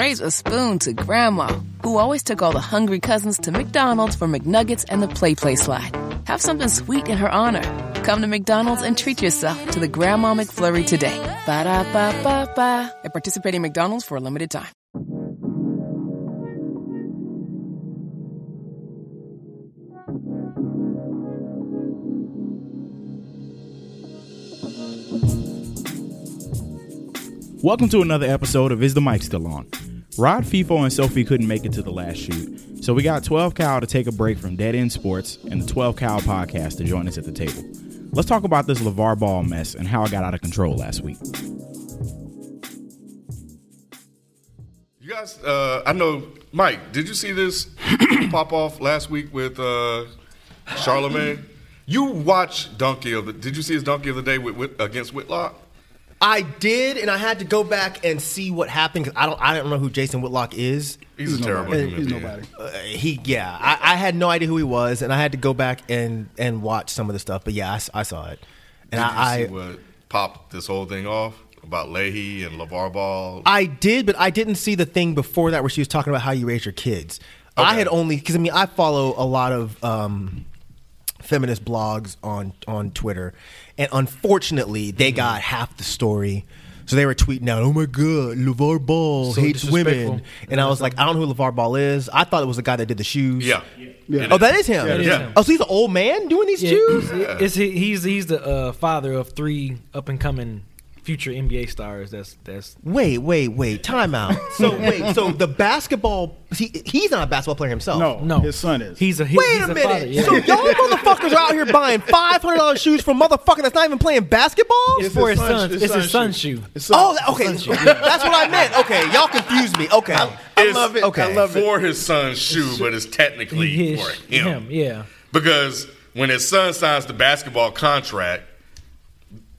Raise a spoon to Grandma, who always took all the hungry cousins to McDonald's for McNuggets and the PlayPlace slide. Have something sweet in her honor. Come to McDonald's and treat yourself to the Grandma McFlurry today. Ba da ba ba ba. At participating McDonald's for a limited time. Welcome to another episode of Is the Mic Still On? Rod FIFO and Sophie couldn't make it to the last shoot, so we got 12 Cal to take a break from Dead End Sports and the 12 Cal podcast to join us at the table. Let's talk about this LaVar Ball mess and how it got out of control last week. You guys, uh, I know, Mike. Did you see this pop off last week with uh, Charlemagne? You watched Donkey of the. Did you see his Donkey of the Day with, with, against Whitlock? I did, and I had to go back and see what happened because I don't, I don't know who Jason Whitlock is. He's, a terrible Hey, human he's nobody. Uh, he, yeah, I, I had no idea who he was, and I had to go back and and watch some of the stuff. But yeah, I saw it, Did and you I, see I what popped this whole thing off about Leahy and LaVar Ball? I did, but I didn't see the thing before that where she was talking about how you raise your kids. I had only because I mean I follow a lot of um, feminist blogs on on Twitter, and unfortunately Mm-hmm. they got half the story. So they were tweeting out, "Oh my God, LaVar Ball So hates women," disrespectful. and I was like, "I don't know who LaVar Ball is. I thought it was the guy that did the shoes." yeah. Yeah. Oh, that is him. it is Yeah. him. Oh, so he's an old man doing these Yeah, shoes. it's, he- he's he's the uh, father of three up and coming future NBA stars. That's that's Wait, wait, wait. Time out. So wait, so the basketball he, he's not a basketball player himself. No, no. his son is. He's a he, Wait he's a a minute. father. Yeah. So y'all motherfuckers are out here buying five hundred dollars shoes from motherfucker that's not even playing basketball. It's for his son's- son. It's his son's shoe. His son- Oh, that- okay. That's what I meant. Okay, y'all confused me. Okay. It's love it. Okay. I love it. for his son's shoe, but it's technically His- for him. yeah. Because when his son signs the basketball contract,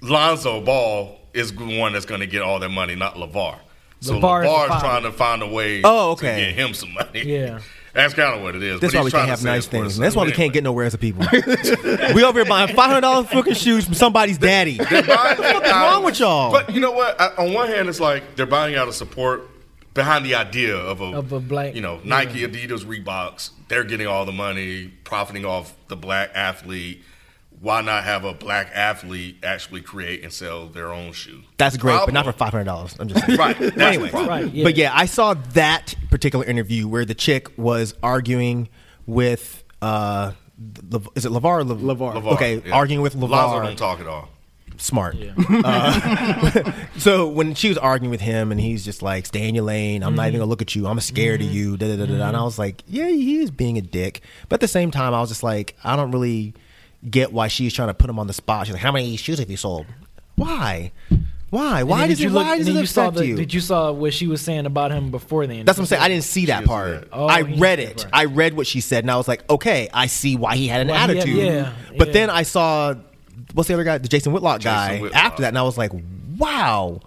Lonzo Ball is the one that's going to get all that money, not LaVar. So LaVar is LaVar's father. trying to find a way Oh, okay. to get him some money. Yeah. That's kind of what it is. That's but why he's we trying can't to have nice it's for his things. That's why we But can't get nowhere as a people. we over here buying five hundred dollars fucking shoes from somebody's daddy. They're buying it What's wrong with y'all? But you know what? I, on one hand, it's like they're buying out of support behind the idea of a, Of a black- you know, Nike, Adidas, Reeboks. They're getting all the money, profiting off the black athlete. Why not have a black athlete actually create and sell their own shoe? That's great, but not for five hundred dollars. I'm just saying. Right. That's anyway. Right. Yeah. But yeah, I saw that particular interview where the chick was arguing with uh, Le- is it Levar? Or Le- LeVar. LeVar, Okay, yeah. arguing with Lonzo Levar. don't talk at all. Smart. Uh, so when she was arguing with him, and he's just like, "Stay in your lane. I'm not even gonna look at you. I'm scared of you." Da, da, da, da, da. And I was like, "Yeah, he is being a dick." But at the same time, I was just like, I don't really get why she's trying to put him on the spot. She's like, "How many shoes have you sold? Why? Why? Why then does did it? you look? Why and does it you saw affect the, you?" Did you saw what she was saying about him before then? That's what I'm saying. I didn't see that part. Oh, I read it. I read what she said, and I was like, okay, I see why he had an Why he had- attitude. yeah, But yeah. then I saw what's the other guy, the Jason Whitlock guy, Whitlock. after that, and I was like, wow.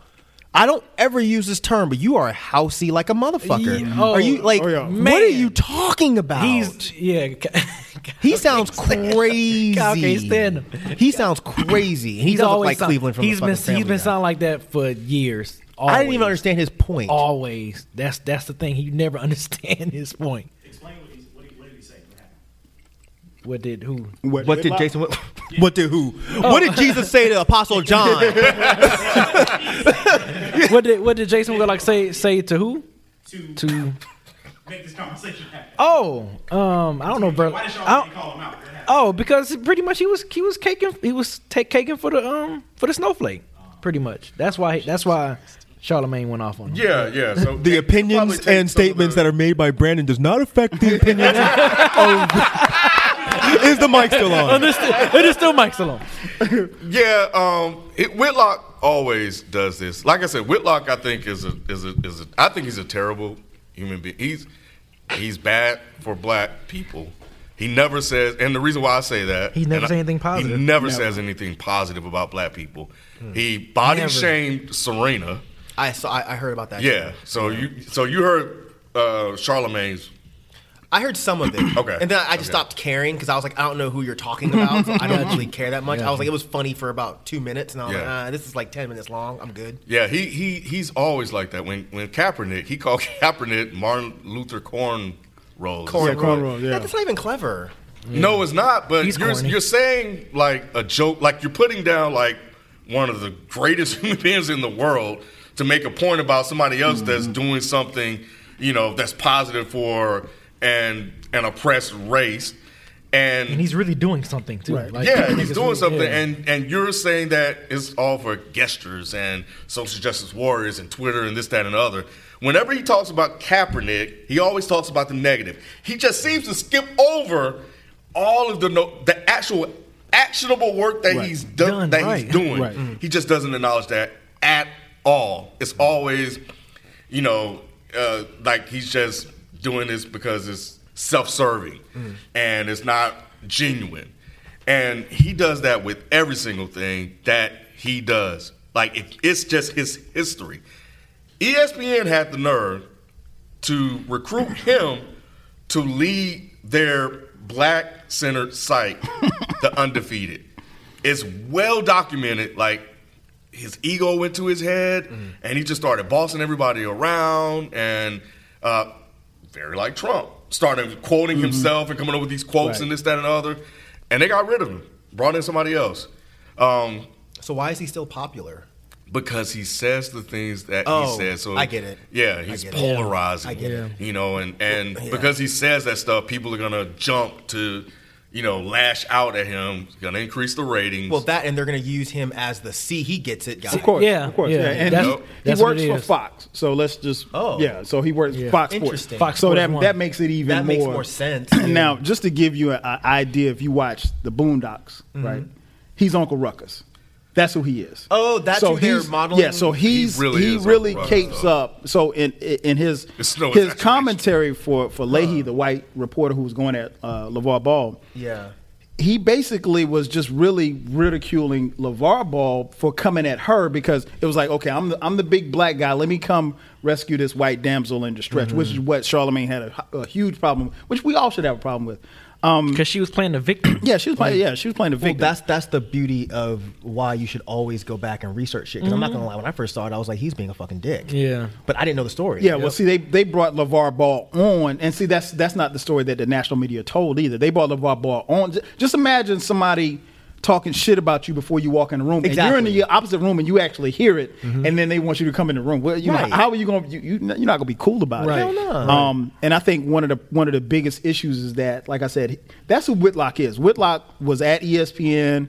I don't ever use this term, but you are housey like a motherfucker. Yeah. Oh, are you oh, like? oh, yeah. What are you talking about? He's yeah. he sounds crazy. I stand him. He sounds crazy. He He's always like sound- Cleveland from he's the been he's been Guy. sounding like that for years. I didn't even understand his point. Always. That's that's the thing. He never understand his point. Explain what, he, what, he, what did he say? What happened? What did who? What did Whitlock? Jason? Whit- What did who? What did Jesus say to Apostle John? what did what did Jason Whitlock say say to who? To, To make this conversation happen. oh um I don't know bro. Why did y'all call him out? Oh because pretty much he was he was caking he was take caking for the um for the snowflake pretty much. That's why that's why Charlemagne went off on him. Yeah, yeah. So the opinions and statements that are made by Brandon does not affect the opinions of. Is the mic still on? it is still, it is still Mike Stallone. Yeah, um, it, Whitlock always does this. Like I said, Whitlock, I think is a is a is a. I think he's a terrible human being. He's he's bad for black people. He never says, and the reason why I say that, He never and say I- anything positive. He never, says anything positive about black people. He body Never. shamed Serena. I saw. I, I heard about that. Yeah. too. So you so you heard uh, Charlemagne's. I heard some of it. Okay. And then I just Okay. stopped caring because I was like, I don't know who you're talking about. So I don't really care that much. I was like, it was funny for about two minutes, and I was like, Yeah. ah, this is like ten minutes long. I'm good. Yeah, he he he's always like that. When when Kaepernick, he called Kaepernick Martin Luther Corn Rose. Corn- cornrows, yeah. That's not even clever. No, it's not. But He's you're corny. you're saying like a joke, like you're putting down like one of the greatest human beings in the world to make a point about somebody else Mm-hmm. that's doing something, you know, that's positive for an an oppressed race. And, and he's really doing something too. Like, yeah, he's doing really- something, yeah. and and you're saying that it's all for gestures and social justice warriors and Twitter and this, that, and the other. Whenever he talks about Kaepernick, he always talks about the negative. He just seems to skip over all of the no, the actual actionable work that Right. he's done, Done, that right. he's doing. Right. Mm. He just doesn't acknowledge that at all. It's always, you know, uh, like he's just doing this because it's self-serving Mm. and it's not genuine. And he does that with every single thing that he does. Like it, it's just his history. ESPN had the nerve to recruit him to lead their black centered site, the undefeated. It's well documented. Like his ego went to his head, and he just started bossing everybody around, and uh, very like Trump, started quoting himself and coming up with these quotes Right. and this, that, and the other, and they got rid of him, brought in somebody else. Um, So why is he still popular? because he says the things that Oh, he says. So I get it. Yeah, he's get it. polarizing. I get it. You know, and and Yeah. because he says that stuff, people are gonna jump to, you know, lash out at him. It's gonna increase the ratings. Well, that and they're going to use him as the see he gets it guy. Of course, Yeah, of course, yeah. yeah. And That's- he, that's he works for. Fox, so let's just Oh. yeah. So he works Yeah. Fox Sports. Interesting. Fox so Sports that One. that makes it even That more makes more sense. now, just to give you an idea, if you watch the Boondocks, mm-hmm. right? He's Uncle Ruckus. That's who he is. Oh, that's who they're he's- modeling? Yeah, so he's He really he really capes though. up. So in in his no his commentary for for Leahy, the white reporter who was going at uh, LaVar Ball, yeah. he basically was just really ridiculing LaVar Ball for coming at her because it was like, okay, I'm the, I'm the big black guy. Let me come rescue this white damsel in distress, which is what Charlemagne had a, a huge problem, which we all should have a problem with. Um, because she was playing the victim. yeah, she was playing. Yeah, she was playing the victim. Well, victim. that's that's the beauty of why you should always go back and research shit. Because I'm not gonna lie, when I first saw it, I was like, he's being a fucking dick. Yeah. but I didn't know the story. Yeah, well, see, they they brought LaVar Ball on, and see, that's that's not the story that the national media told either. They brought LaVar Ball on. Just imagine somebody talking shit about you before you walk in the room, and you're in the opposite room, and you actually hear it, and then they want you to come in the room. Well, you Right. know, how are you going? to you, you you're not going to be cool about Right. it. Hell. Um, and I think one of the one of the biggest issues is that, like I said, that's who Whitlock is. Whitlock was at ESPN.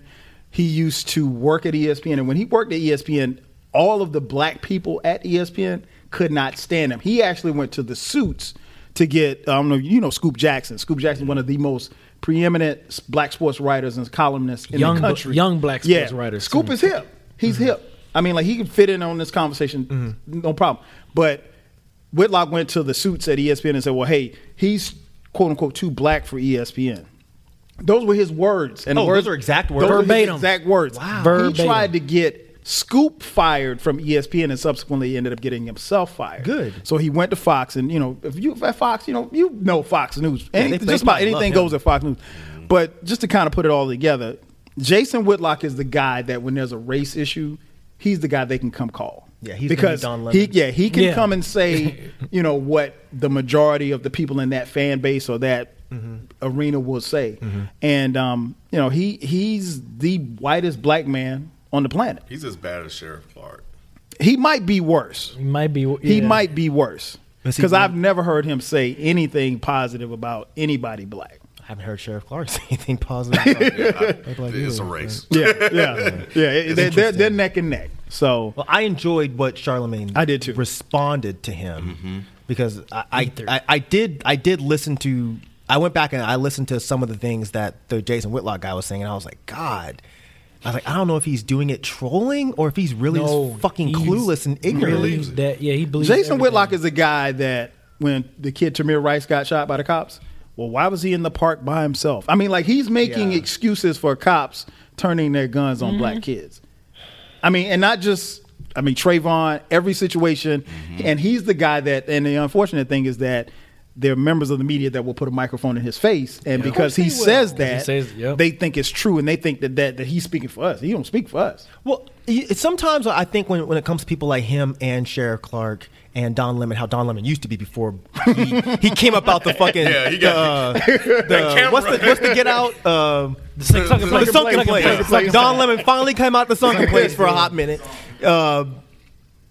He used to work at ESPN, and when he worked at ESPN, all of the black people at ESPN could not stand him. He actually went to the suits to get I don't know you know Scoop Jackson. Scoop Jackson, one of the most preeminent black sports writers and columnists in Young the bl- country. young black sports writers, Scoop too. is hip. He's mm-hmm. hip. I mean, like he can fit in on this conversation, mm-hmm. no problem. But Whitlock went to the suits at ESPN and said, "Well, hey, he's quote unquote too black for ESPN." Those were his words, and Oh, the words those are exact those words? were his Verbatim. exact words. Wow. He tried to get Scoop fired from ESPN, and subsequently ended up getting himself fired. Good. So he went to Fox, and you know, if you at Fox, you know, you know Fox News. Yeah, Any- they- they just about anything goes at Fox News. But just to kind of put it all together, Jason Whitlock is the guy that when there's a race issue, he's the guy they can come call. Yeah, he's because Don he yeah he can Yeah. come and say you know what the majority of the people in that fan base or that Mm-hmm. arena will say, and um, you know he he's the whitest black man on the planet. He's as bad as Sheriff Clarke. He might be worse. He might be. He might be worse because I've never heard him say anything positive about anybody black. I haven't heard Sheriff Clarke say anything positive. about- Yeah, I- like it's you. a race. Yeah, yeah, yeah. They're, they're, they're neck and neck. So Well, I enjoyed what Charlemagne I did too. responded to him mm-hmm. because I, I, I I did I did listen to I went back and I listened to some of the things that the Jason Whitlock guy was saying and I was like God I was like I don't know if he's doing it trolling or if he's really No, just fucking he's clueless and ignorant. Really, that, yeah, he believes. Jason everything. Whitlock is a guy that when the kid Tamir Rice got shot by the cops, well, why was he in the park by himself? I mean, like he's making Yeah. excuses for cops turning their guns on Mm-hmm. black kids. I mean, and not just I mean Trayvon, every situation, Mm-hmm. and he's the guy that. And the unfortunate thing is that there are members of the media that will put a microphone in his face, and because he course they will. says 'Cause that, he says- yep. they think it's true, and they think that, that that he's speaking for us. He don't speak for us. Well, y- sometimes I think when, when it comes to people like him and Sheriff Clarke and Don Lemon, how Don Lemon used to be before he, he came up out the fucking Yeah, he got- the, the- camera. what's the what's the get out um, The sunken The place. the sunken place. place. Sunken place. Don Lemon finally came out the sunken place for a hot minute. Uh,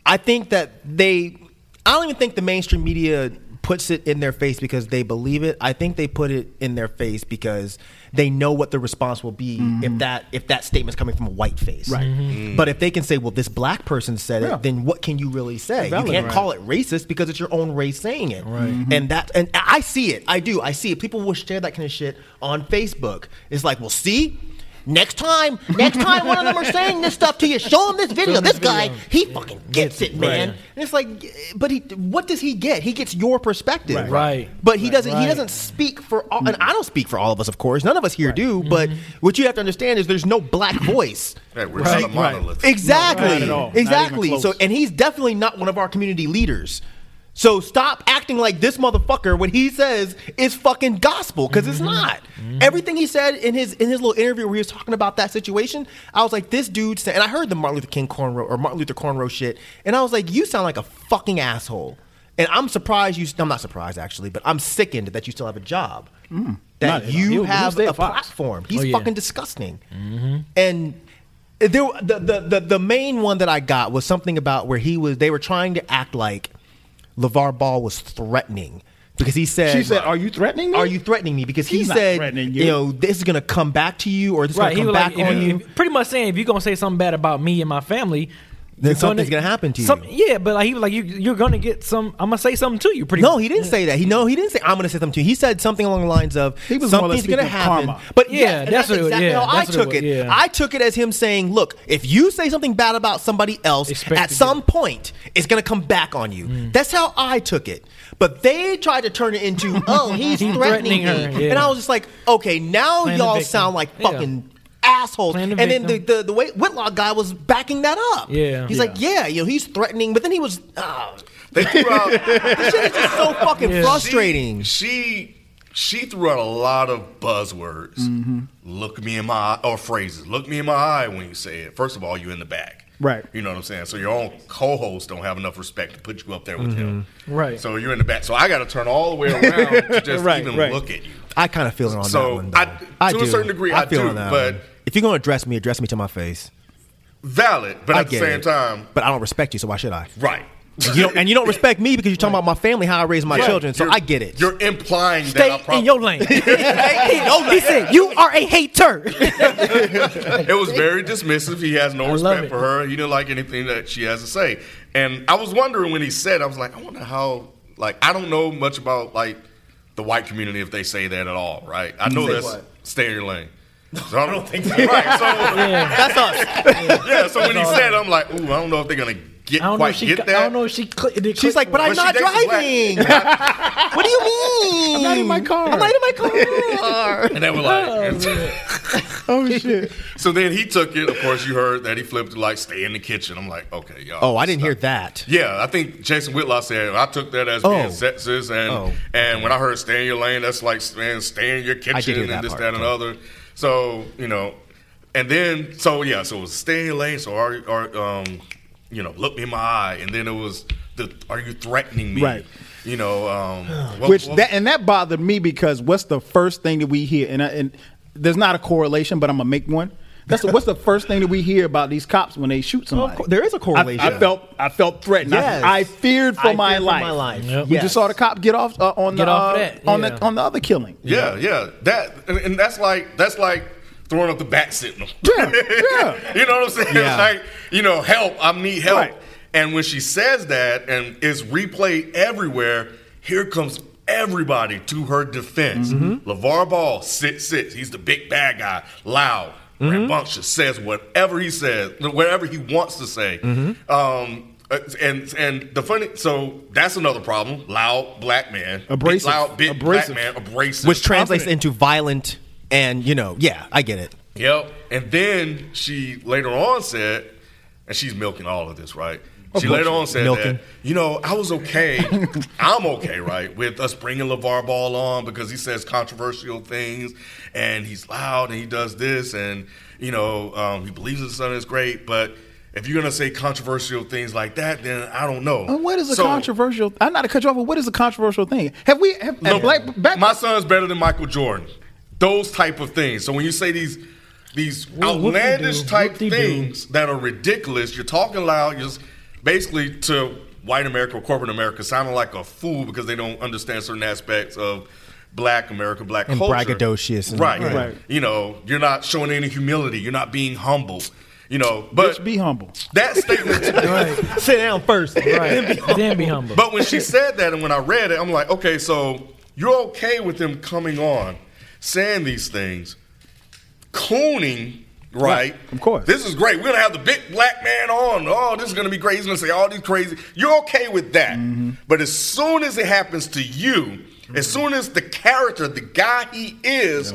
I think that they. I don't even think the mainstream media puts it in their face because they believe it. I think they put it in their face because they know what the response will be if mm-hmm. that if that statement's coming from a white face. Right. Mm-hmm. But if they can say, "Well, this black person said it," then what can you really say? Valid, you can't right. call it racist because it's your own race saying it. Right. And mm-hmm. that and I see it. I do. I see it. People will share that kind of shit on Facebook. It's like, well, see. Next time, next time one of them are saying this stuff to you, show them this video. This guy, he fucking gets it, man. And it's like, but he, what does he get? He gets your perspective, Right. Right. But he doesn't. He doesn't speak for all, and mm. I don't speak for all of us, of course. None of us here do. Mm-hmm. But what you have to understand is there's no black voice. Hey, we're Right, not a monolith. Exactly. Not at all. Not even Exactly. close. So, and he's definitely not one of our community leaders. So stop acting like this motherfucker when he says is fucking gospel because it's mm-hmm. not. Mm-hmm. Everything he said in his in his little interview where he was talking about that situation, I was like, this dude said, and I heard the Martin Luther King cornrow or Martin Luther cornrow shit, and I was like, you sound like a fucking asshole. And I'm surprised you. I'm not surprised actually, but I'm sickened that you still have a job. Mm, that Mm. Not at all. you he'll have a Fox. platform. He's Oh, yeah. fucking disgusting. Mm-hmm. And there, the, the the the main one that I got was something about where he was. They were trying to act like LaVar Ball was threatening because he said, She said, "Are you threatening me? Are you threatening me?" Because he He's not said, threatening you. you. know, this is gonna come back to you, or this is Right. He gonna was come like, back if on you, you. if- pretty much saying if you're gonna say something bad about me and my family, Then you're something's gonna happen to you. some- yeah, but like he was like, you, you're gonna get some. I'm gonna say something to you. Pretty. No, much. he didn't say that. He no, he didn't say I'm going to say something to you. He said something along the lines of He was more or less something's going to happen. karma. But Yeah, yeah, that's that's, what it- exactly yeah, how I that's what it took was, it. yeah. I took it as him saying, "Look, if you say something bad about somebody else, Expect at some get- point, it's going to come back on you." Mm. That's how I took it. But they tried to turn it into, "Oh, he's He's threatening, threatening me," her, yeah. and I was just like, "Okay, now Playing y'all sound like Yeah. fucking." Assholes, Playing and then the, the the way Whitlock guy was backing that up. Yeah. he's Yeah. like, yeah, you know, he's threatening, but then he was, oh, They threw out. this shit is just so fucking Yeah. frustrating. She she threw out a lot of buzzwords. Mm-hmm. Look me in my eye, or phrases. Look me in my eye when you say it. First of all, you in the back. Right. You know what I'm saying? So your own co-host don't have enough respect to put you up there with him. Mm-hmm. Right. So you're in the back. So I got to turn all the way around to just Right, even right. look at you. I kind of feel it on So, that one. Though. I- to a certain degree, I feel do, on that but- one. If you're going to address me, address me to my face. Valid, but I at the same it. time, but I don't respect you, so why should I? right. You don't, and you don't respect me because you're talking about my family, how I raise my Right. children. So You're- I get it. You're implying Stay that I in prob- your lane. he, he said, "You are a hater." it was very dismissive. He has no love respect for her. He didn't like anything that she has to say. And I was wondering when he said, I was like, I wonder how. Like, I don't know much about like the white community if they say that at all, right? I know Say that's what? stay in your lane. So I don't think so. Right. So yeah. That's us. yeah. So when he said, I'm like, ooh, I don't know if they're gonna get I don't know. quite If she, get I don't know if she. Cl- She's click like, but I'm But she not dates black- driving. what do you mean? I'm not in my car. I'm not in my car. And they were like, oh, oh shit! so then he took it. Of course, you heard that he flipped it like, stay in the kitchen. I'm like, okay, y'all. oh, I didn't stop. hear that. Yeah, I think Jason Whitlock said I took that as Oh. being sexist, and Oh. and when I heard "stay in your lane," that's like man, stay in your kitchen I did that and this, part, that, and too. other. So you know, and then so yeah, so it was stay late. So are are um, you know, look me in my eye, and then it was the are you threatening me? Right. You know, um, what- Which what- that and that bothered me because what's the first thing that we hear? And, I, and there's not a correlation, but I'm gonna make one. That's the, what's the first thing that we hear about these cops when they shoot somebody? course, there is a correlation. I, I felt I felt threatened. Yes. I, I feared for I my feared for life. my life. Yep. We Yes. just saw the cop get off uh, on Get the off uh, that, on yeah. the on the other killing. yeah, yeah, that and, and that's like that's like throwing up the bat signal. Yeah, yeah. you know what I'm saying? Yeah. Like, you know, help, I need help. Right. And when she says that and it's replayed everywhere, here comes everybody to her defense. Mm-hmm. LaVar Ball sits, sits. He's the big bad guy, loud, Mm-hmm. rambunctious, says whatever he says, whatever he wants to say. Mm-hmm. Um, uh, and and the funny, so that's another problem. Loud black man, big, Abrasive. loud big Abrasive. black man, abrasive, Which translates Confident. into violent and, you know, yeah, I get it. Yep. And then she later on said, and she's milking all of this, right? She later on said Milking. that, you know, I was okay. I'm okay, right, with us bringing LaVar Ball on because he says controversial things and he's loud and he does this and, you know, um, he believes his son is great. But if you're going to say controversial things like that, then I don't know. And what is a So- controversial? I'm not to cut you off, but what is a controversial thing? Have we? Have, No, black back? my son's better than Michael Jordan. Those type of things. So when you say these these outlandish type things that are ridiculous, you're talking loud. You're just basically to white America or corporate America sounding like a fool because they don't understand certain aspects of black America, black And culture. braggadocious and- right? Right. You know, you're not showing any humility. You're not being humble. You know, but Bitch, be humble. that statement. Right. Sit down first. Right. then be humble. But when she said that, and when I read it, I'm like, okay, so you're okay with them coming on, saying these things, cooning, right? of course. This is great. We're gonna have the big black man on. Oh, this is gonna be great. He's gonna say all these crazy. You're okay with that, Mm-hmm. but as soon as it happens to you, mm-hmm. as soon as the character, the guy he is,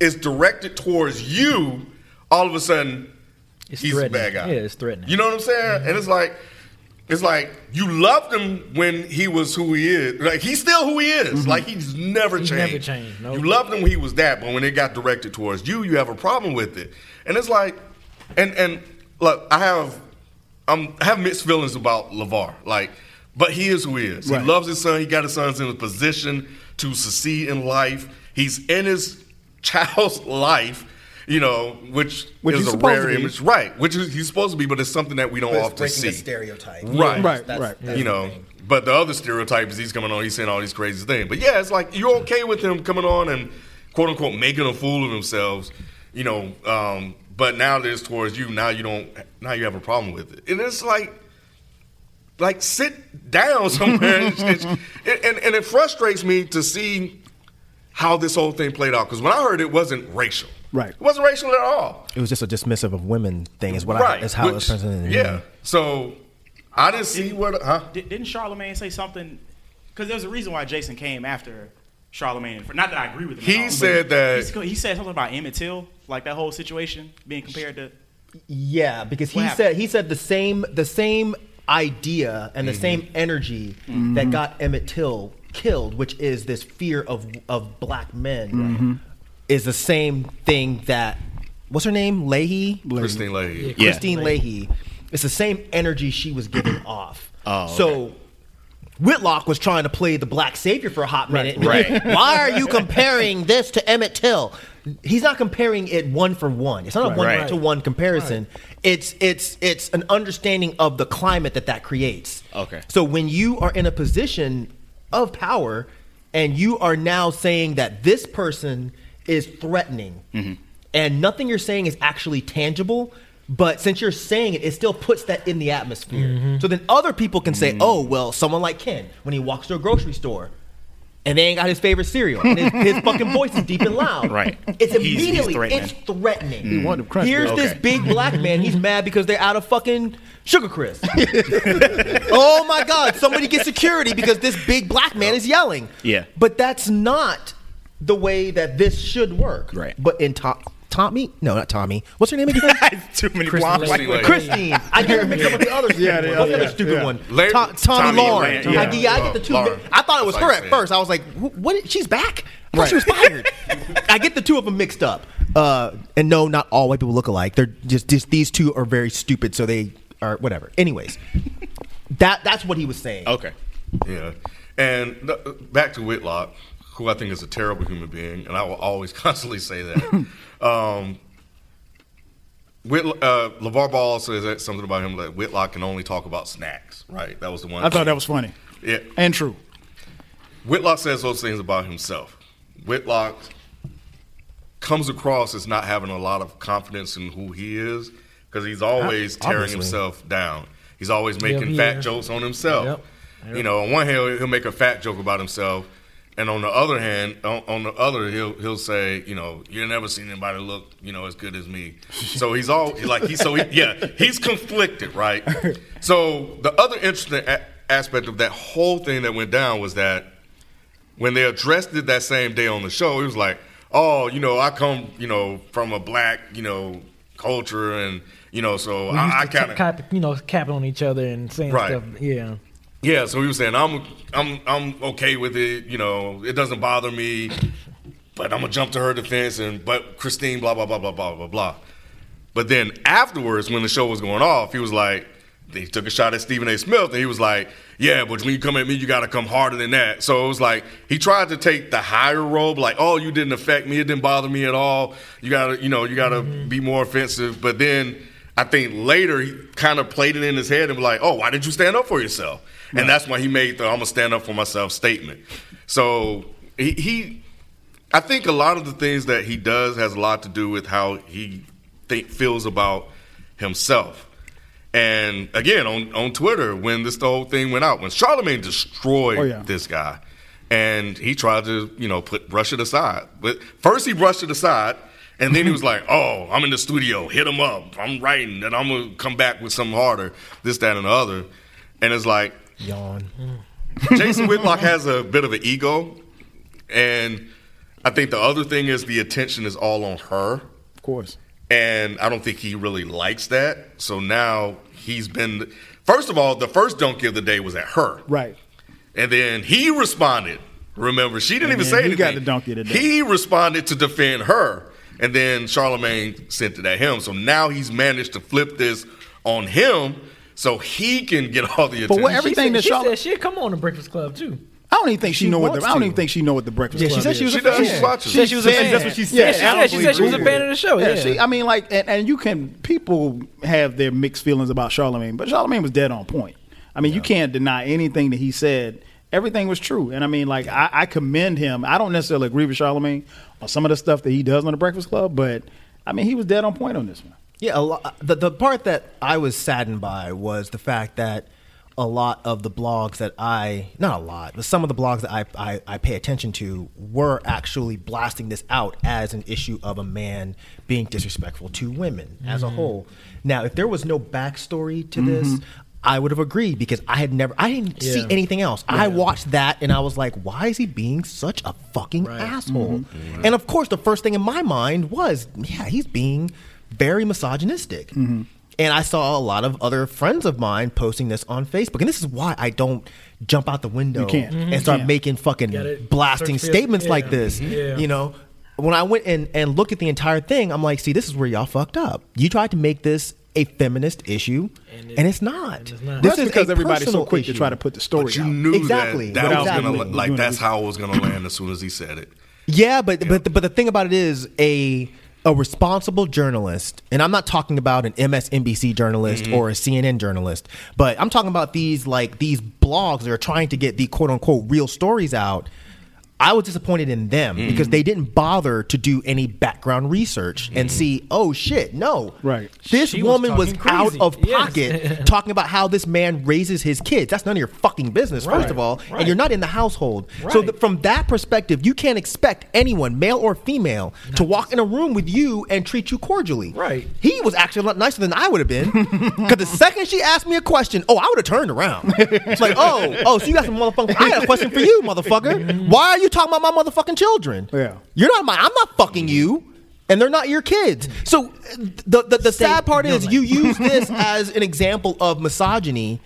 is directed towards you, all of a sudden. It's he's a bad guy. Yeah, it's threatening. You know what I'm saying? Mm-hmm. And it's like, it's like you loved him when he was who he is. Like he's still who he is. Mm-hmm. Like he's never He's changed. never changed, nope. You loved him when he was that, but when it got directed towards you, you have a problem with it. And it's like, and and look, I have, I'm I have mixed feelings about LaVar. Like, but he is who he is. Right. He loves his son. He got his sons in a position to succeed in life. He's in his child's life. You know, which, Which is a rare to be. image, right? Which is, he's supposed to be, but it's something that we don't But it's often breaking see. a stereotype. Right. Right, That's- right. that's you know, thing. but the other stereotype is he's coming on, he's saying all these crazy things. But yeah, it's like you're okay with him coming on and quote unquote making a fool of themselves, you know. Um, but now that it's towards you, now you don't, now you have a problem with it, and it's like, like sit down somewhere, and, and, and, and it frustrates me to see how this whole thing played out because when I heard it wasn't racial, Right. It wasn't racial at all. It was just a dismissive of women thing. Is what right. I. Is how it was Which- presented. Yeah. So I didn't see what, huh? Did, didn't Charlemagne say something? Because there's a reason why Jason came after Charlemagne. For not that I agree with him. at He all, said that- he said something about Emmett Till, like that whole situation being compared to. Yeah, because he What said he said the same the same idea and the Mm-hmm. same energy that got Emmett Till killed, which is this fear of of black men, Mm-hmm. is the same thing that what's her name Leahy Kristine Leahy. Yeah. Kristine Leahy. It's the same energy she was giving off. Oh, so. Whitlock was trying to play the black savior for a hot minute. Right. Why are you comparing this to Emmett Till? He's not comparing it one for one. It's not a one Right. to one comparison. It's it's it's an understanding of the climate that that creates. Okay. So when you are in a position of power and you are now saying that this person is threatening Mm-hmm. and nothing you're saying is actually tangible, but since you're saying it, it still puts that in the atmosphere. So then other people can say, "Oh, well, someone like Ken when he walks to a grocery store." And they ain't got his favorite cereal. And his, his fucking voice is deep and loud. Right. It's He's- he's immediately threatening. it's threatening. He wanted to crunch Here's it. this Okay. big black man. He's mad because they're out of fucking sugar crisp. oh my god! Somebody get security because this big black man is yelling. Yeah. But that's not the way that this should work. Right. But in Tom, Tomi, no, not Tomi. What's her name again? Too many Kristine blonde white women. Kristine. I get her mixed up with the other Yeah, stupid yeah, one. What's the other stupid one? Larry- To- Tomi, Tomi Lahren. Lahren, Yeah, yeah. I get the two. Lahren. I thought it was That's her at first. I was like, "Wh- "What? She's back? I thought she was fired." I get the two of them mixed up. Uh, and no, not all white people look alike. They're just, just these two are very stupid, so they are whatever. Anyways, that that's what he was saying. Okay. Yeah. And th- back to Whitlock, who I think is a terrible human being, and I will always constantly say that. um, Whit, uh, LaVar Ball says that something about him that Whitlock can only talk about snacks, right? That was the one. I thought that was funny Yeah. and true. Whitlock says those things about himself. Whitlock comes across as not having a lot of confidence in who he is because he's always Ob- tearing obviously. himself down. He's always making he fat is. jokes on himself. Yep. You know, on one hand he'll make a fat joke about himself, and on the other hand, on, on the other he'll he'll say, you know, you've never seen anybody look, you know, as good as me. So he's all like he's so he, yeah he's conflicted, right? So the other interesting a- aspect of that whole thing that went down was that when they addressed it that same day on the show, it was like, oh, you know, I come, you know, from a black, you know, culture and You know, so We I, I kind of you know, capping on each other and saying Right. stuff. Yeah. Yeah, so he was saying I'm I'm I'm okay with it. You know, it doesn't bother me, but I'm gonna jump to her defense and but Kristine, blah blah blah blah blah blah blah. But then afterwards, when the show was going off, he was like, he took a shot at Stephen A. Smith, and he was like, "Yeah, but when you come at me, you got to come harder than that." So it was like he tried to take the higher robe, like, "Oh, you didn't affect me; it didn't bother me at all. You gotta, you know, you gotta mm-hmm. be more offensive." But then I think later he kind of played it in his head and was like, "Oh, why didn't you stand up for yourself?" And that's why he made the "I'm gonna stand up for myself" statement. So he, he I think a lot of the things that he does has a lot to do with how he think, feels about himself. And again, on, on Twitter, when this whole thing went out, when Charlemagne destroyed Oh, yeah. this guy, and he tried to, you know, put brush it aside. But first he brushed it aside, and then he was like, "Oh, I'm in the studio, hit him up. I'm writing, and I'm gonna come back with something harder, this, that, and the other." And it's like, Yawn. Jason Whitlock has a bit of an ego, and I think the other thing is the attention is all on her, Of course. and I don't think he really likes that. So now he's been. First of all, the first donkey of the day was at her, Right. and then he responded. Remember, she didn't even then say he anything. got the donkey of the day. He responded to defend her, and then Charlemagne sent it at him. So now he's managed to flip this on him, so he can get all the attention. But what everything she that said, she Charlotte, said she'd come on the Breakfast Club too. I don't even think she, She know what the, wants I don't even think she know what the breakfast. Yeah, she Club said is. she was she a does. fan. She watches. She said she was a fan. That's what she Yeah, said. she I said she said she was a fan of the show. Yeah, Yeah, she, I mean, like, and, and you can people have their mixed feelings about Charlemagne, but Charlemagne was dead on point. I mean, you can't deny anything that he said. Everything was true, and I mean, like, I, I commend him. I don't necessarily agree with Charlemagne on some of the stuff that he does on the Breakfast Club, but I mean, he was dead on point on this one. Yeah, a lot, uh, the the part that I was saddened by was the fact that a lot of the blogs that I not a lot, but some of the blogs that I, I, I pay attention to were actually blasting this out as an issue of a man being disrespectful to women as a mm. whole. Now, if there was no backstory to this, mm-hmm. I would have agreed because I had never I didn't see anything else. I watched that and I was like, why is he being such a fucking asshole? Mm-hmm. And of course, the first thing in my mind was, yeah, he's being very misogynistic. Mm-hmm. And I saw a lot of other friends of mine posting this on Facebook. And this is why I don't jump out the window You can't. And mm-hmm. start Can't. making fucking blasting statements yeah. like this. Mm-hmm. Yeah. You know, when I went and, and looked at the entire thing, I'm like, see, this is where y'all fucked up. You tried to make this a feminist issue, and, And it's not. and it's not. This That's is because everybody's so personal quick to try to put the story But you out. knew Exactly. that that was gonna like that's how it was gonna land as soon as he said it. Yeah, but but but the thing about it is a a responsible journalist, and I'm not talking about an MSNBC journalist Mm-hmm. or a CNN journalist, but I'm talking about these like these blogs that are trying to get the quote unquote real stories out. I was disappointed in them Mm-hmm. because they didn't bother to do any background research and see, oh shit, no. Right. This She woman was, talking out crazy. of Yes. pocket talking about how this man raises his kids. That's none of your fucking business, first of all. Right. And you're not in the household. So th- from that perspective, you can't expect anyone, male or female, to walk in a room with you and treat you cordially. Right. He was actually a lot nicer than I would have been. Because the second she asked me a question, oh, I would have turned around. It's like, oh, oh, so you got some motherfucker. I got a question for you, motherfucker. Why are you talking about my motherfucking children? Yeah. You're not my. I'm not fucking you. And they're not your kids. So uh, the the, the sad part is you use this as an example of misogyny.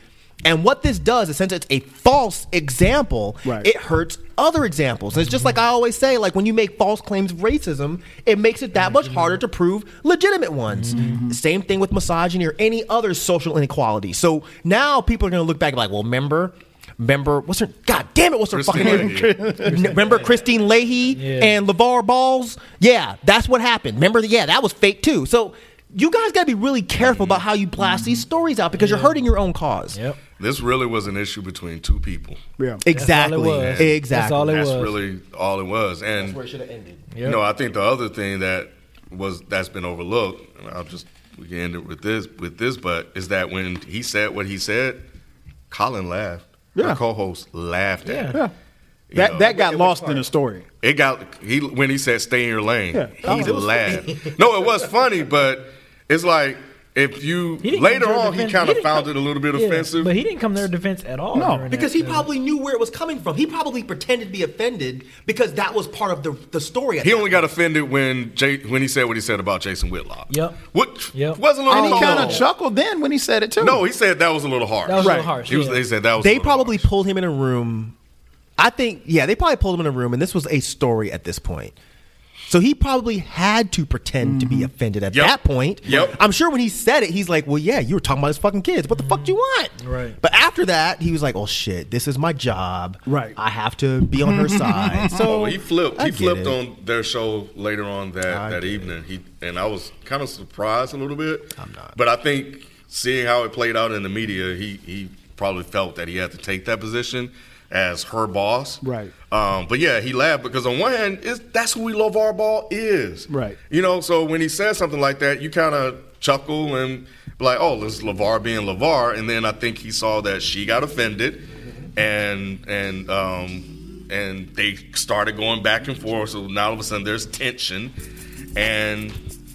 And what this does is since it's a false example, Right. it hurts other examples. And it's just like I always say, like when you make false claims of racism, it makes it that much harder to prove legitimate ones. Same thing with misogyny or any other social inequality. So now people are going to look back and be like, well, remember, remember, what's her? God damn it, what's her Kristine fucking name? Remember Kristine Leahy Yeah. and LaVar Balls? Yeah, that's what happened. Remember, yeah, that was fake too. So you guys got to be really careful about how you blast these stories out because you're hurting your own cause. Yep. This really was an issue between two people. Yeah. Exactly. That's all it was. Exactly. That's all it That's was. really all it was. And that's where it should have ended. you know, I think the other thing that was that's been overlooked, and I'll just we can end it with this with this, but is that when he said what he said, Colin laughed. Yeah. Her co-host laughed at. Yeah. it. Yeah. You That know, that got lost in the story. it got he when he said stay in your lane. Yeah. He laughed. no, it was funny, but it's like if you later on, he kind of found come- it a little bit Yeah, offensive. but he didn't come to their defense at all. No, Because that- he probably knew where it was coming from. He probably pretended to be offended because that was part of the the story. at He that only got offended when Jay, when he said what he said about Jason Whitlock. Yep. Which Yep. wasn't a little And he kind of chuckled then when he said it too. No, he said that was a little harsh. That was a little harsh. He was, yeah. They said that was. They little probably harsh. pulled him in a room. I think, yeah, they probably pulled him in a room, and this was a story at this point. So he probably had to pretend to be mm-hmm. offended at Yep. that point. Yep. I'm sure when he said it, he's like, "Well, yeah, you were talking about his fucking kids. What the fuck do you want?" Right. But after that, he was like, "Oh shit, this is my job. Right. I have to be on her side." So Oh, he flipped. I He flipped it. on their show later on that, I that get evening. He and I was kind of surprised a little bit. I'm not. but I think seeing how it played out in the media, he he probably felt that he had to take that position as her boss. Right. Um, but yeah, he laughed because on one hand, it's, that's who LaVar Ball is. Right. You know, so when he says something like that, you kind of chuckle and be like, "Oh, this is LaVar being LaVar." And then I think he saw that she got offended, and and um, and they started going back and forth. So now all of a sudden there's tension, and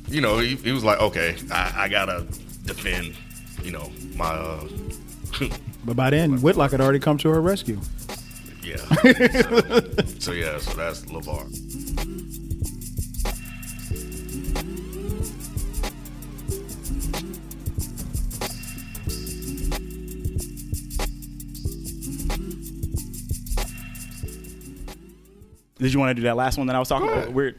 you know he, he was like, "Okay, I, I gotta defend, you know, my." Uh, But by then, Whitlock had already come to her rescue. yeah. so, so yeah, so that's LaVar. Did you want to do that last one that I was talking about? We're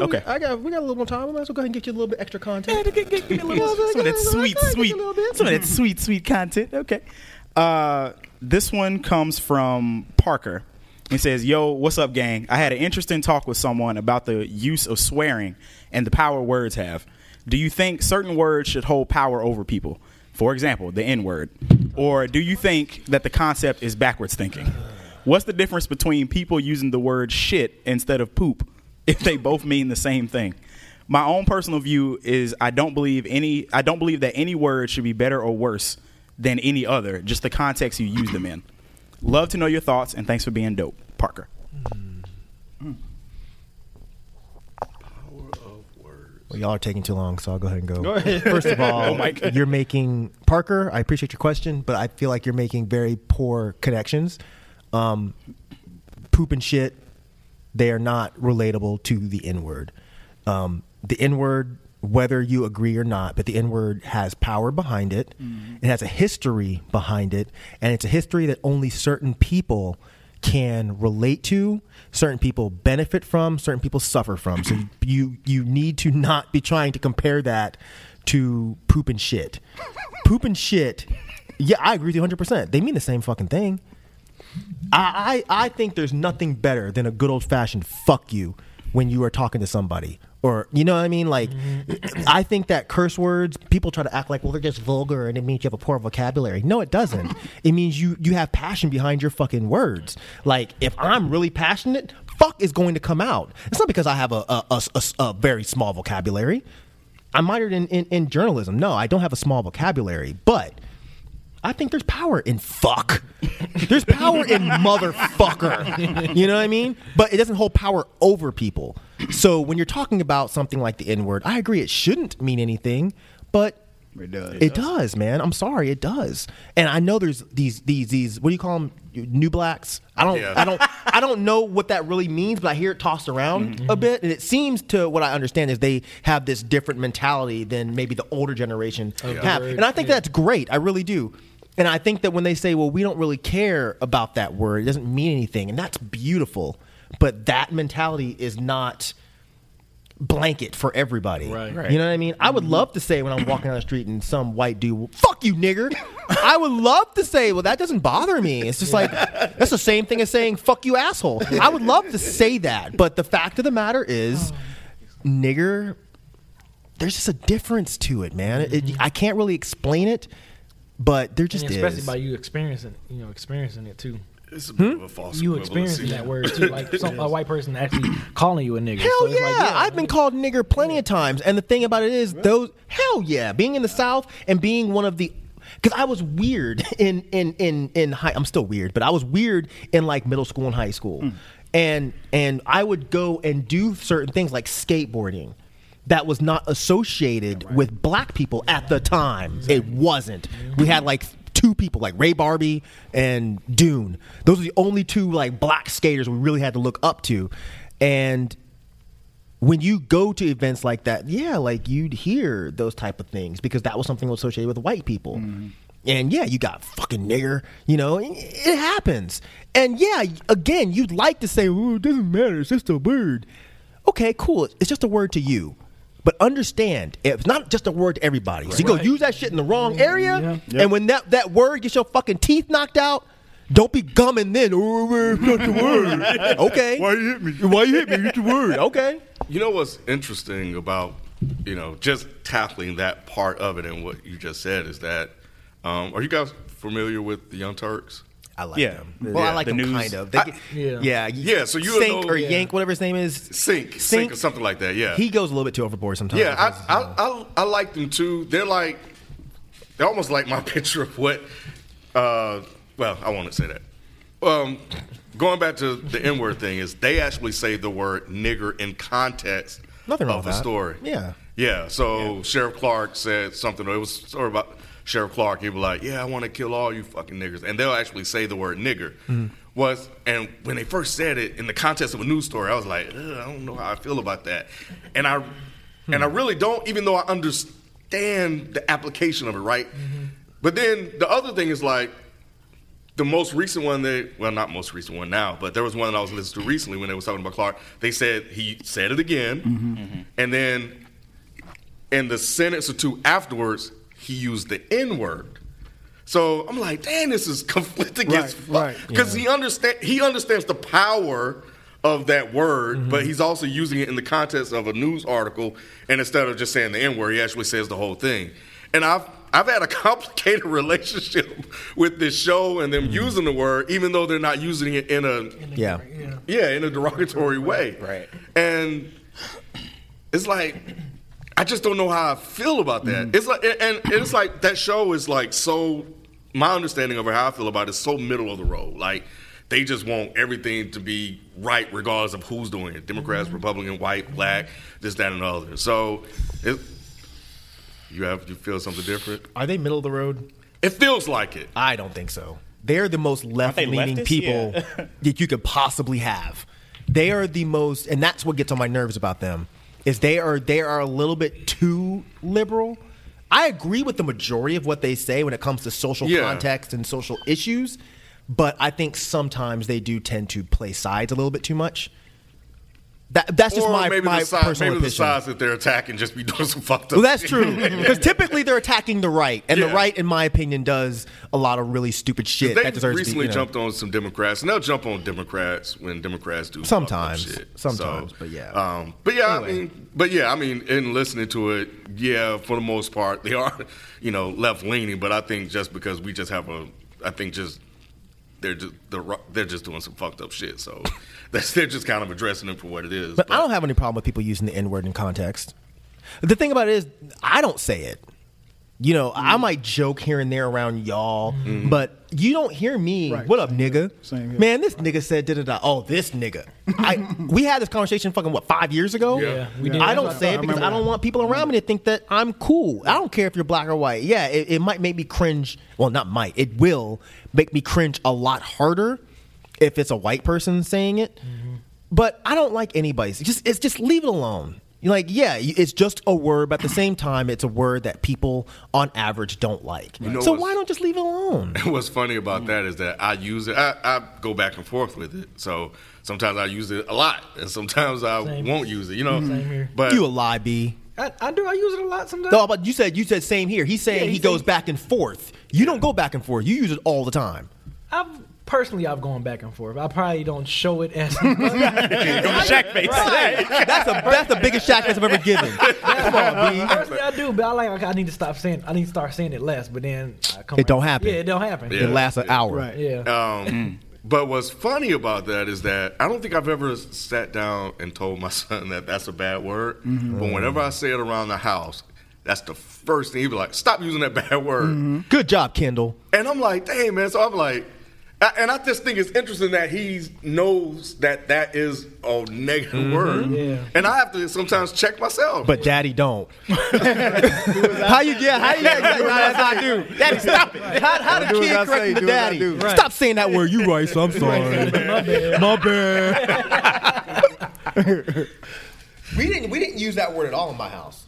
okay. I got we got a little more time. I might as well go ahead and get you a little bit extra content. Some of that sweet, sweet, some of that sweet, sweet content. Okay. Uh, this one comes from Parker. He says, "Yo, what's up, gang? I had an interesting talk with someone about the use of swearing and the power words have. Do you think certain words should hold power over people? For example, the N word, or do you think that the concept is backwards thinking? What's the difference between people using the word shit instead of poop if they both mean the same thing?" My own personal view is I don't believe any I don't believe that any word should be better or worse than any other, just the context you use them in. Love to know your thoughts and thanks for being dope. Parker. Well, y'all are taking too long, so I'll go ahead and go. Go ahead. First of all, you're making Parker. I appreciate your question, but I feel like you're making very poor connections. Um, poop and shit, they are not relatable to the N word. Um, the N word, whether you agree or not, but the N word has power behind it. Mm-hmm. It has a history behind it, and it's a history that only certain people can relate to certain people benefit from certain people suffer from. So you you need to not be trying to compare that to poop and shit. Poop and shit yeah i agree with you 100% they mean the same fucking thing. I, I I think there's nothing better than a good old fashioned fuck you when you are talking to somebody. Or you know what I mean? Like mm-hmm. I think that curse words, people try to act like, well, they're just vulgar and it means you have a poor vocabulary. No, it doesn't. It means you you have passion behind your fucking words. Like if I'm really passionate, fuck is going to come out. It's not because I have a a, a- a- a very small vocabulary. I'm minored in, in, in journalism. No, I don't have a small vocabulary, but I think there's power in fuck. There's power in motherfucker. You know what I mean? But it doesn't hold power over people. So when you're talking about something like the N word, I agree it shouldn't mean anything, but It does. It does, man. I'm sorry, it does. And I know there's these these these what do you call them? New blacks. I don't Yeah. I don't I don't know what that really means, but I hear it tossed around mm-hmm. a bit, and it seems to what I understand is they have this different mentality than maybe the older generation have, and I think that's great. I really do. And I think that when they say, "Well, we don't really care about that word," it doesn't mean anything, and that's beautiful. But that mentality is not blanket for everybody. Right. You know what I mean? I would mm-hmm. love to say when I'm walking down the street and some white dude, fuck you, nigger. I would love to say, well, that doesn't bother me. It's just like, that's the same thing as saying, fuck you, asshole. I would love to say that. But the fact of the matter is, nigger, there's just a difference to it, man. It, I can't really explain it, but there just And especially is. by you experiencing, you know, experiencing it too. It's a hmm? bit of a false You experiencing that word too, like some, a white person actually calling you a nigga. Hell So yeah. like, I've been called nigger plenty of times. And the thing about it is, those hell yeah, being in the South and being one of the because I was weird in in in in high. I'm still weird, but I was weird in like middle school and high school, hmm. and and I would go and do certain things like skateboarding. That was not associated with black people at the time. It wasn't. We had like two people, like Ray Barbee and Dune. Those are the only two like black skaters we really had to look up to. And when you go to events like that, yeah, like you'd hear those type of things because that was something associated with white people. Mm-hmm. And yeah, you got fucking nigger, you know, it, it happens. And yeah, again, you'd like to say, oh, it doesn't matter, it's just a word. Okay, cool, it's just a word to you. But understand, it's not just a word to everybody. So you go use that shit in the wrong area, and when that, that word gets your fucking teeth knocked out, don't be gumming then. Oh, it's not the word. okay. Why you hit me? Why you hit me? It's the word. Okay. You know what's interesting about you know just tackling that part of it and what you just said is that um, are you guys familiar with the Young Turks? I like Yeah. them. Well, I like the them news- kind of. They I- get- Yeah. yeah, Yeah, so you Sink know- or Yeah. Yank, whatever his name is. Sink, sink, or something like that. Yeah, He goes a little bit too overboard sometimes. Yeah, I, I, I, I like them too. They're like, they're almost like my picture of what, uh, well, I won't say that. Um, going back to the N word thing, is they actually say the word nigger in context Nothing wrong of with the that. story. Yeah. Yeah, so Sheriff Clarke said something, it was a story about Sheriff Clarke. He'd be like, yeah, I want to kill all you fucking niggers. And they'll actually say the word nigger. Mm-hmm. Was And when they first said it in the context of a news story, I was like, I don't know how I feel about that. And I, Hmm. and I really don't, even though I understand the application of it, right? But then the other thing is like, the most recent one that well not most recent one now but there was one that i was listening to recently when they was talking about Clarke they said he said it again and then in the sentence or two afterwards he used the n-word so i'm like damn this is conflicting as Right, fuck right. because he understand he understands the power of that word mm-hmm. but he's also using it in the context of a news article and instead of just saying the n-word he actually says the whole thing and i've I've had a complicated relationship with this show and them mm-hmm. using the word, even though they're not using it in a Yeah. yeah, in a derogatory way. Right. And it's like I just don't know how I feel about that. Mm. It's like and it's like that show is like so my understanding of how I feel about it is so middle of the road. Like they just want everything to be right regardless of who's doing it. Democrats, mm-hmm. Republican, white, black, this, that, and the other. So it, you have you feel something different? Are they middle of the road? It feels like it. I don't think so. They're the most left leaning people Yeah. that you could possibly have. They are the most, and that's what gets on my nerves about them. Is they are they are a little bit too liberal. I agree with the majority of what they say when it comes to social Yeah. context and social issues, but I think sometimes they do tend to play sides a little bit too much. That that's just or my, maybe my the size, personal maybe the opinion. size that they're attacking just be doing some fucked up. Well, that's true because typically they're attacking the right, and the right, in my opinion, does a lot of really stupid shit They that deserves to be. recently You know, jumped on some Democrats, and they'll jump on Democrats when Democrats do Sometimes. shit. Sometimes, So, but yeah. um, but yeah, Anyway. I mean, but yeah, I mean, in listening to it, yeah, for the most part, they are, you know, left leaning. But I think just because we just have a, I think just they're just the they're just doing some fucked up shit. So that's they're just kind of addressing it for what it is. but I don't have any problem with people using the N word in context. The thing about it is, I don't say it. You know, I Mm. might joke here and there around y'all, mm. Mm. but you don't hear me. Right. What up, nigga? Same here. Man, this nigga said da da da. Oh, this nigga. I we had this conversation fucking what five years ago. Yeah, we did. I don't I say it because remember I don't that. want people around me to think that I'm cool. I don't care if you're black or white. Yeah, it, it might make me cringe. Well, not might. It will make me cringe a lot harder if it's a white person saying it. Mm-hmm. But I don't like anybody's. Just it's just leave it alone. You're like, yeah, it's just a word, but at the same time, it's a word that people on average don't like. know so why don't just leave it alone? What's funny about that is that I use it. I, I go back and forth with it. So sometimes I use it a lot, and sometimes I Same. won't use it. You know, Same here. but you a lie, B. I, I do. I use it a lot sometimes. No, but you said you said same here. He's saying Yeah, he he's goes back and forth. You don't go back and forth. You use it all the time. I've personally I've gone back and forth. I probably don't show it as Shaq face. That's a that's the biggest Shaq face I've ever given. Come on, B. Personally, I do, but I like. I need to stop saying. I need to start saying it less. But then I come It don't happen. Yeah, it don't happen. Yeah. It lasts an hour. Right. Yeah. Um, mm. but what's funny about that is that I don't think I've ever sat down and told my son that that's a bad word. Mm-hmm. But mm-hmm. whenever I say it around the house, that's the first thing he'd be like, "Stop using that bad word." Mm-hmm. Good job, Kendall. And I'm like, "Dang man!" So I'm like, I- and I just think it's interesting that he knows that that is a negative mm-hmm. word, Yeah. and I have to sometimes check myself. But daddy don't. how you yeah, how you yeah, yeah, that's how I do. Daddy, stop it. How, how the Do kid I say, correcting the do daddy? do. Stop saying that word. You right, so I'm sorry. My bad. My bad. we didn't we didn't use that word at all in my house.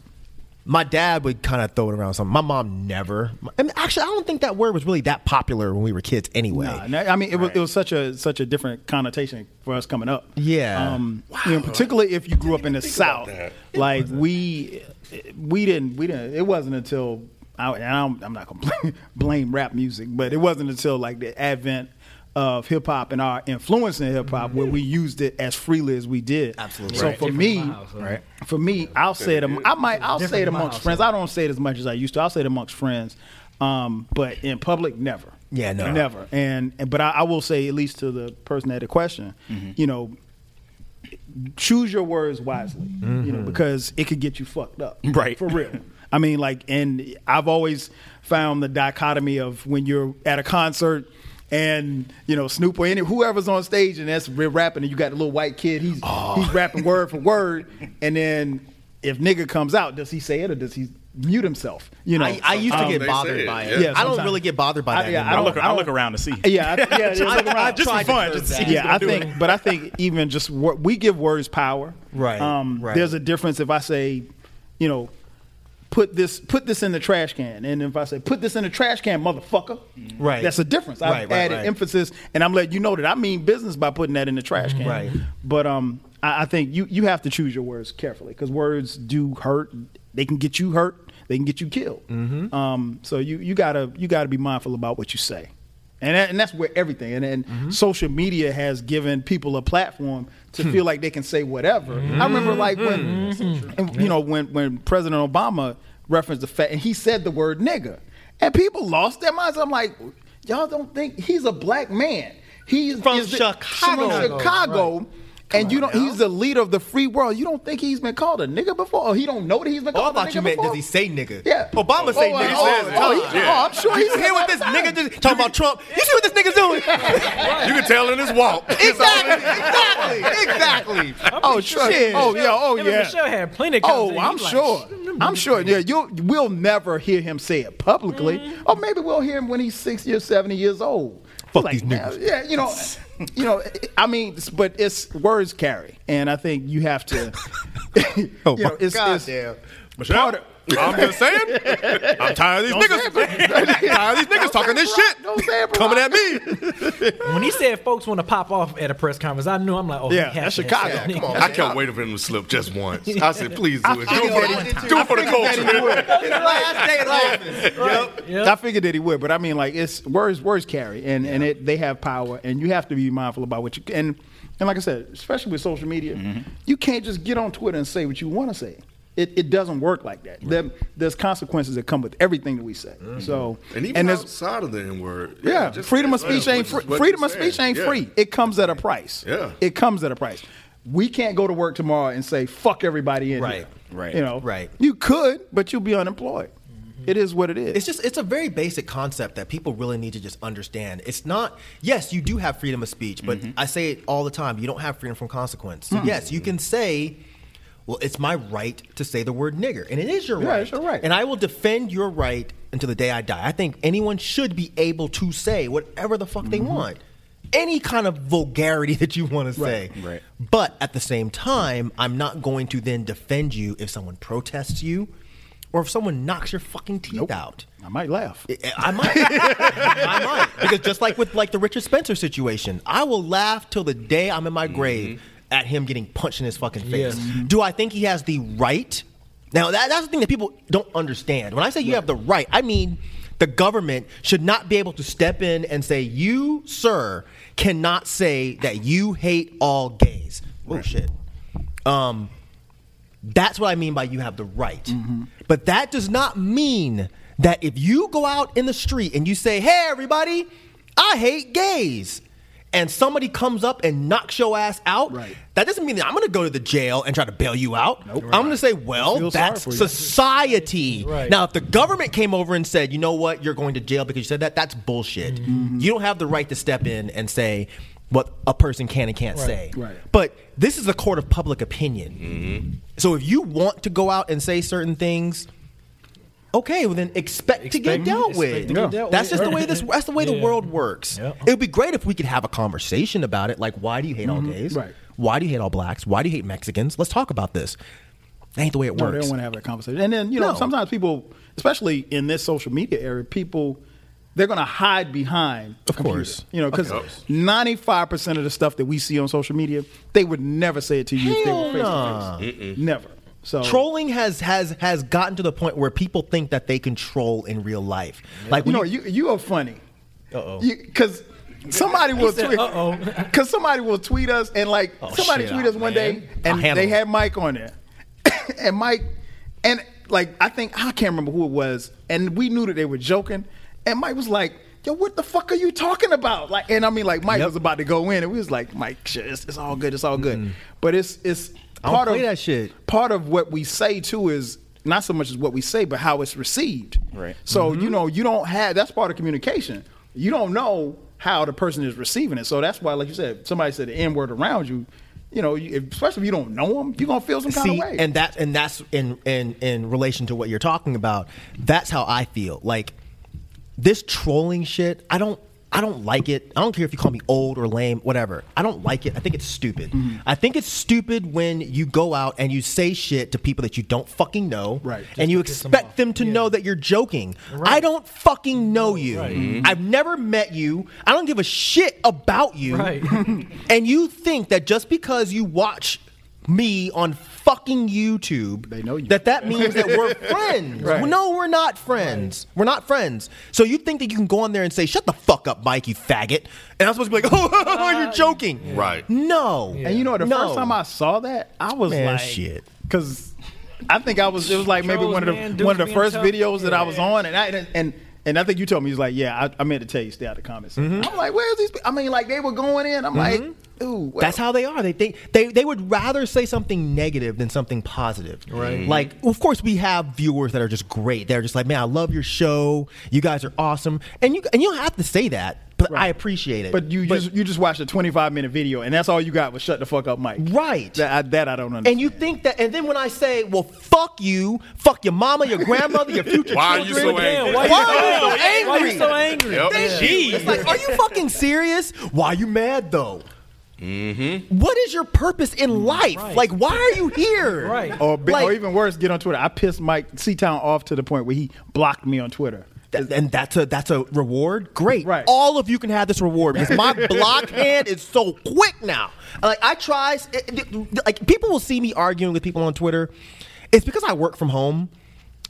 My dad would kind of throw it around something. My mom never. I mean, actually, I don't think that word was really that popular when we were kids anyway. Nah, nah, I mean, it was it was such a such a different connotation for us coming up. Yeah. um, you know, particularly if you grew up in the South, like we we didn't we didn't. It wasn't until I, and I'm, I'm not gonna blame, blame rap music, but it wasn't until like the advent of hip hop and our influence in hip hop where we used it as freely as we did. Absolutely. So Right. for me, house, right? for me, I'll say it. I might. I'll Different say it amongst friends. I don't say it as much as I used to. I'll say it amongst friends, um, but in public, never. Yeah, no. never. And, and but I, I will say at least to the person that had the question, you know, choose your words wisely. You know, because it could get you fucked up. Right. for real. I mean, like, and I've always found the dichotomy of when you're at a concert. And you know Snoop or any whoever's on stage and that's we're rapping and you got a little white kid he's he's rapping word for word and then if nigga comes out does he say it or does he mute himself you know I, I used to Um, get bothered it, by it. Yeah, I don't really get bothered by I- that. yeah, I anymore. I don't- look, I look around to see. yeah I, yeah just look around. Just for fun, just to see. yeah, I people think, doing. but I think even just wor- we give words power. Right, Um, right. There's a difference if I say, you know, put this put this in the trash can, and if I say put this in the trash can, motherfucker. Right. That's a difference. I've Right, right, added right. emphasis, and I'm letting you know that I mean business by putting that in the trash can. Right. But um, I, I think you you have to choose your words carefully because words do hurt. They can get you hurt. They can get you killed. Mm-hmm. Um, so you you gotta you gotta be mindful about what you say. And, that, and that's where everything and, and Mm-hmm. social media has given people a platform to Hmm. feel like they can say whatever. I remember like when Mm-hmm. and, you know when when President Obama referenced the fact and he said the word nigger and people lost their minds. I'm like, y'all don't think he's a black man? He's From Chicago. From Chicago. And you don't. He's the leader of the free world. You don't think he's been called a nigga before? Or he don't know that he's been Oh, I called a thought you meant before? does he say nigga? Yeah. Obama say Oh, nigga. oh, all the oh, time. he- oh, I'm sure You he's hear what this nigga just talking about Trump? You see what this nigga's doing? you can tell in his walk. exactly, exactly, exactly. Oh shit! Oh yeah! Oh yeah! Michelle had plenty of Oh. I'm sure. I'm sure. Mm-hmm. Yeah, you we'll never hear him say it publicly, mm-hmm. or maybe we'll hear him when he's sixty or seventy years old. Fuck Like, these niggas. Yeah, you know, you know. I mean, but it's words carry, and I think you have to. Oh you know, it's, it's goddamn. part of- I'm just saying. I'm tired of these niggas. tired of these niggas talking this shit. Don't say it, bro. Coming at me. When he said folks want to pop off at a press conference, I knew I'm like, oh, Yeah, that's Chicago. said Come on. I can't wait for him to slip just once. I said, please do it. Do it for the, he- do it for the figured that he would. culture. Last day in office. Yep. Yep. I figured that he would, but I mean, like it's words. Words carry, and and it they have power, and you have to be mindful about what you and and like I said, especially with social media, mm-hmm. you can't just get on Twitter and say what you want to say. It, it doesn't work like that. There, there's consequences that come with everything that we say. So And even there's outside of the N word. yeah, just- freedom of yeah, speech ain't free. Freedom of speech ain't Yeah. free. It comes at a price. Yeah. it comes at a price. We can't go to work tomorrow and say fuck everybody in Right. here. Right. You know. Right. You could, but you'll be unemployed. It is what it is. It's just it's a very basic concept that people really need to just understand. It's not yes, you do have freedom of speech, but Mm-hmm. I say it all the time. You don't have freedom from consequence. So yes, you can say, "Well, it's my right to say the word nigger," and it is your Yeah, right. it's your right. And I will defend your right until the day I die. I think anyone should be able to say whatever the fuck they Mm-hmm. want. Any kind of vulgarity that you want to say. right. right. But at the same time, I'm not going to then defend you if someone protests you or if someone knocks your fucking teeth Nope. out. I might laugh. I might. I might. Because just like with like the Richard Spencer situation, I will laugh till the day I'm in my grave at him getting punched in his fucking face. Do I think he has the right? Now that, that's the thing that people don't understand. When I say you have the right, I mean the government should not be able to step in and say, "You, sir, cannot say that you hate all gays." Oh shit. Um, that's what I mean by you have the right. But that does not mean that if you go out in the street and you say, hey, everybody, I hate gays, and somebody comes up and knocks your ass out, Right. that doesn't mean that I'm going to go to the jail and try to bail you out. I'm going to say, well, that's society. Right. Now, if the government came over and said, you know what, you're going to jail because you said that, that's bullshit. Mm-hmm. You don't have the right to step in and say what a person can and can't say. Right. But this is a court of public opinion. So if you want to go out and say certain things, okay, well then expect, to get dealt expect with. to get dealt That's with. just the way this. That's the way the world works. Yep. It would be great if we could have a conversation about it. Like, why do you hate all mm-hmm. gays? Right. Why do you hate all blacks? Why do you hate Mexicans? Let's talk about this. That ain't the way it No, they works. don't want to have that conversation. And then you know, No. sometimes people, especially in this social media area, people they're going to hide behind. Of a computer. course. you know, because ninety five percent of the stuff that we see on social media, they would never say it to you if they were face to face. Never. So Trolling has has has gotten to the point where people think that they can troll in real life. Like you know, you you are funny. Uh-oh. Because somebody will tweet. "Uh-oh." Because somebody will tweet us and like Oh, somebody tweet oh, us one man. day and they had Mike on there, and Mike and like I think I can't remember who it was, and we knew that they were joking, and Mike was like. Yo, what the fuck are you talking about? Like, and I mean, like, Mike Yep. was about to go in, and we was like, Mike, shit, it's, it's all good, it's all good. Mm-hmm. But it's it's I don't part play of that shit. Part of what we say too is not so much as what we say, but how it's received. Right. So Mm-hmm. you know, you don't have that's part of communication. You don't know how the person is receiving it. So that's why, like you said, somebody said the N word around you. You know, you, especially if you don't know them, you're gonna feel some kind See, of way. and that and that's in in in relation to what you're talking about. That's how I feel. Like this trolling shit. I don't. I don't like it. I don't care if you call me old or lame, whatever. I don't like it. I think it's stupid. Mm-hmm. I think it's stupid when you go out and you say shit to people that you don't fucking know, Right. And you piss them expect them to Yeah. know that you're joking. I don't fucking know you. Right. I've never met you. I don't give a shit about you. Right. and you think that just because you watch me on fucking YouTube, They know you. that that means that we're friends. Right. No, we're not friends. We're not friends. So you think that you can go on there and say, "Shut the fuck up, Mike, you faggot," and I'm supposed to be like, "Oh, you're joking." Right. No. and you know, the No. first time I saw that, I was Man, like, shit. because I think I was. It was like maybe Trolls, one of the one of the first tough. videos that I was on, and I and. And I think you told me, he was like, yeah, I, I meant to tell you, stay out of the comments. Mm-hmm. I'm like, where's these? I mean, like they were going in. I'm like, ooh, well, That's how they are. They think they, they would rather say something negative than something positive. Right. Mm-hmm. Like, of course, we have viewers that are just great. They're just like, man, I love your show. You guys are awesome, and you and you don't have to say that, but I appreciate it. But you just you just watched a 25 minute video, and that's all you got was shut the fuck up, Mike. Right. That I, that I don't understand. And you think that, and then when I say, well, fuck you, fuck your mama, your grandmother, your future Why are you so angry? Why, Why are you so angry? Why are you so angry? Yep. It's like, are you fucking serious? Why are you mad though? Mm-hmm. What is your purpose in life? Right. Like, why are you here? Right. or, Like- or even worse, get on Twitter. I pissed Mike Seatown off to the point where he blocked me on Twitter. Th- and that's a that's a reward. Great. Right. All of you can have this reward because my block hand is so quick now. Like I try, it- it- like people will see me arguing with people on Twitter. It's because I work from home,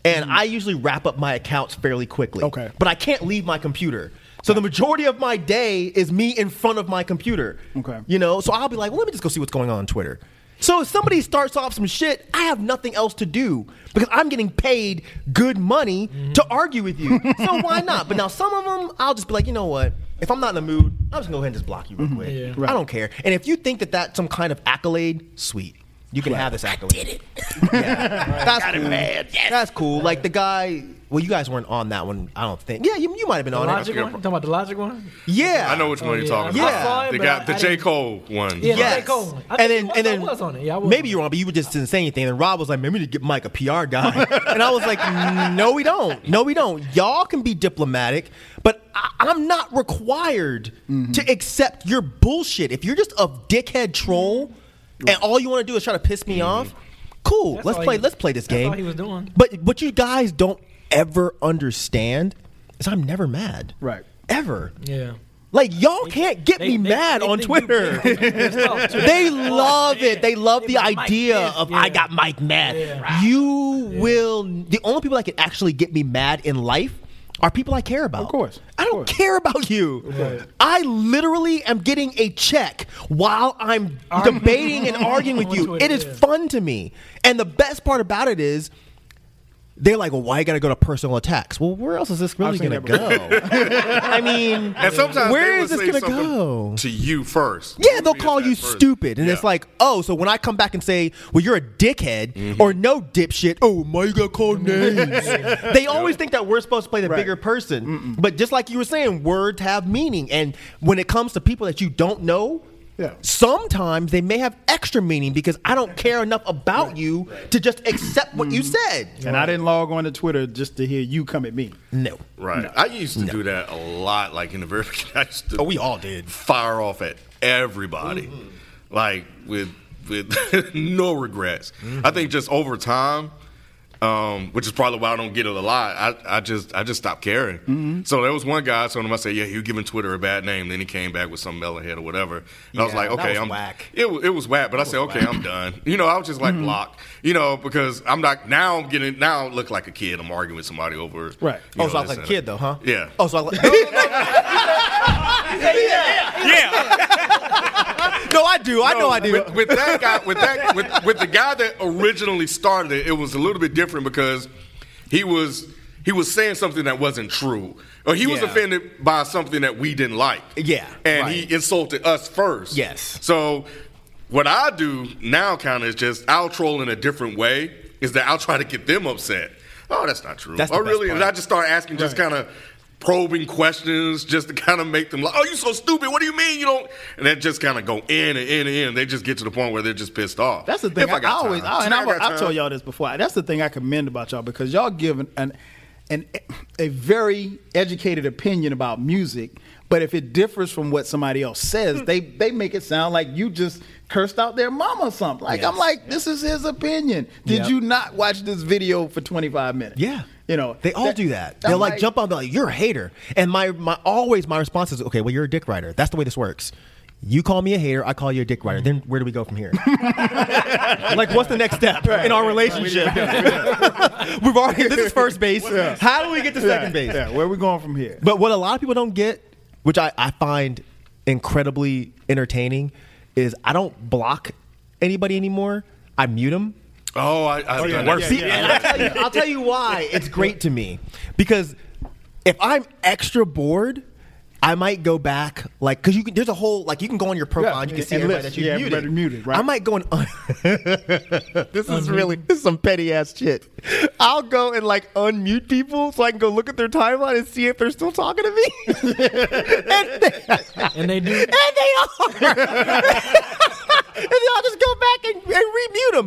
and I usually wrap up my accounts fairly quickly. Okay. But I can't leave my computer. So the majority of my day is me in front of my computer. Okay. You know, so I'll be like, well, let me just go see what's going on on Twitter. So if somebody starts off some shit, I have nothing else to do because I'm getting paid good money mm-hmm. to argue with you. so why not? But now some of them, I'll just be like, you know what? If I'm not in the mood, I'm just gonna go ahead and just block you real mm-hmm. quick. Yeah. Right. I don't care. And if you think that that's some kind of accolade, sweet. You can have this accolade. I did it. yeah. That's cool. That's cool. Like the guy. Well, you guys weren't on that one. I don't think. Yeah, you, you might have been The on logic it. one? Talking about the logic one? Yeah, I know which one Oh, you're yeah. talking I about. saw it, they but got I- the I J. didn't- Cole one. Yeah, Yes. the J. Cole one. I and then was- and then I was on it. Yeah, I was. maybe you're on, but you just didn't say anything. And Rob was like, "Maybe we need to get Mike a PR guy," and I was like, "No, we don't. No, we don't. Y'all can be diplomatic, but I, I'm not required mm-hmm. to accept your bullshit. If you're just a dickhead troll, and all you want to do is try to piss me mm-hmm. off, cool. That's let's play. he- let's play this that's game. all he was doing. But what you guys don't ever understand is I'm never mad. Right. Ever. Yeah. Like y'all can't get They- me they- mad they- on they do Twitter. pissed off, too. They love man. it. They love They the got Mike idea of Yeah. I got Mike mad. Yeah. You will. The only people that can actually get me mad in life are people I care about. Of course. I don't course. care about you. I literally am getting a check while I'm debating and arguing with you. Twitter, it is yeah. fun to me. And the best part about it is they're like, well, why you got to go to personal attacks? Well, where else is this really going to go? I mean, And sometimes where they is would this gonna go? to you first. Yeah, they'll call you first. stupid, and it's like, oh, so when I come back and say, well, you're a dickhead Mm-hmm. or no dipshit, oh, my, you got called names? they always think that we're supposed to play the Right. bigger person, but just like you were saying, words have meaning, and when it comes to people that you don't know. Yeah. Sometimes they may have extra meaning because I don't care enough about you to just accept what you mm-hmm. said. And I didn't log on to Twitter just to hear you come at me. No. Right. I used to do that a lot. Like in the very beginning, I used to Oh, we all did. fire off at everybody, mm-hmm. like with with no regrets. Mm-hmm. I think just over time, um, which is probably why I don't get it a lot. I, I just I just stopped caring. So there was one guy. I told him I said, "Yeah, you're giving Twitter a bad name." Then he came back with some melonhead or whatever, and I was Yeah, like, that "Okay, was I'm whack. It, it was whack, but I said, "Okay, I'm done." You know, I was just like block. You know, because I'm not now. I'm getting now. I look like a kid. I'm arguing with somebody over. Right. Oh, know, so I was like a kid though, huh? Yeah. Oh, so I like. No, I do. I know I do. With, with that guy, with that, with, with the guy that originally started it, it was a little bit different because he was he was saying something that wasn't true, or he was Yeah. offended by something that we didn't like. Yeah, and right. he insulted us first. Yes. So what I do now, kind of, is just I'll troll in a different way. Is that I'll try to get them upset. Oh, that's not true. That's oh, the oh, best really? part. And I just start asking just kind of probing questions just to kind of make them like, oh, you so stupid. What do you mean you don't? And that just kind of go in and in and in. They just get to the point where they're just pissed off. That's the thing. If I, I, got I always, time. Oh, I, and See, I've, got I've time. told y'all this before. That's the thing I commend about y'all because y'all give an, an, an a very educated opinion about music. But if it differs from what somebody else says, hmm. they they make it sound like you just cursed out their mama or something. Like I'm like, this is his opinion. Did Yep. you not watch this video for 25 minutes? Yeah. You know, They all that- do that. They'll like, jump on, like, "You're a hater," and my my always my response is, "Okay, well, you're a dick writer. That's the way this works. You call me a hater, I call you a dick writer. Then where do we go from here? like, what's the next step in our relationship? We've already this is first base. How do we get to Yeah, second base? Yeah, where are we going from here? But what a lot of people don't get, which I, I find incredibly entertaining, is I don't block anybody anymore. I mute them. Oh, I, I've oh, done yeah, that. See, and I'll tell, you, I'll tell you why it's great to me because if I'm extra bored. I might go back, like, because you can. There's a whole, like, you can go on your profile Yeah, and you can and see everybody list. that you Yeah, muted. everybody muted, right. I might go and. this is really this is some petty ass shit. I'll go and like unmute people so I can go look at their timeline and see if they're still talking to me. and, they, And they do. and they are. And then I'll just go back and, and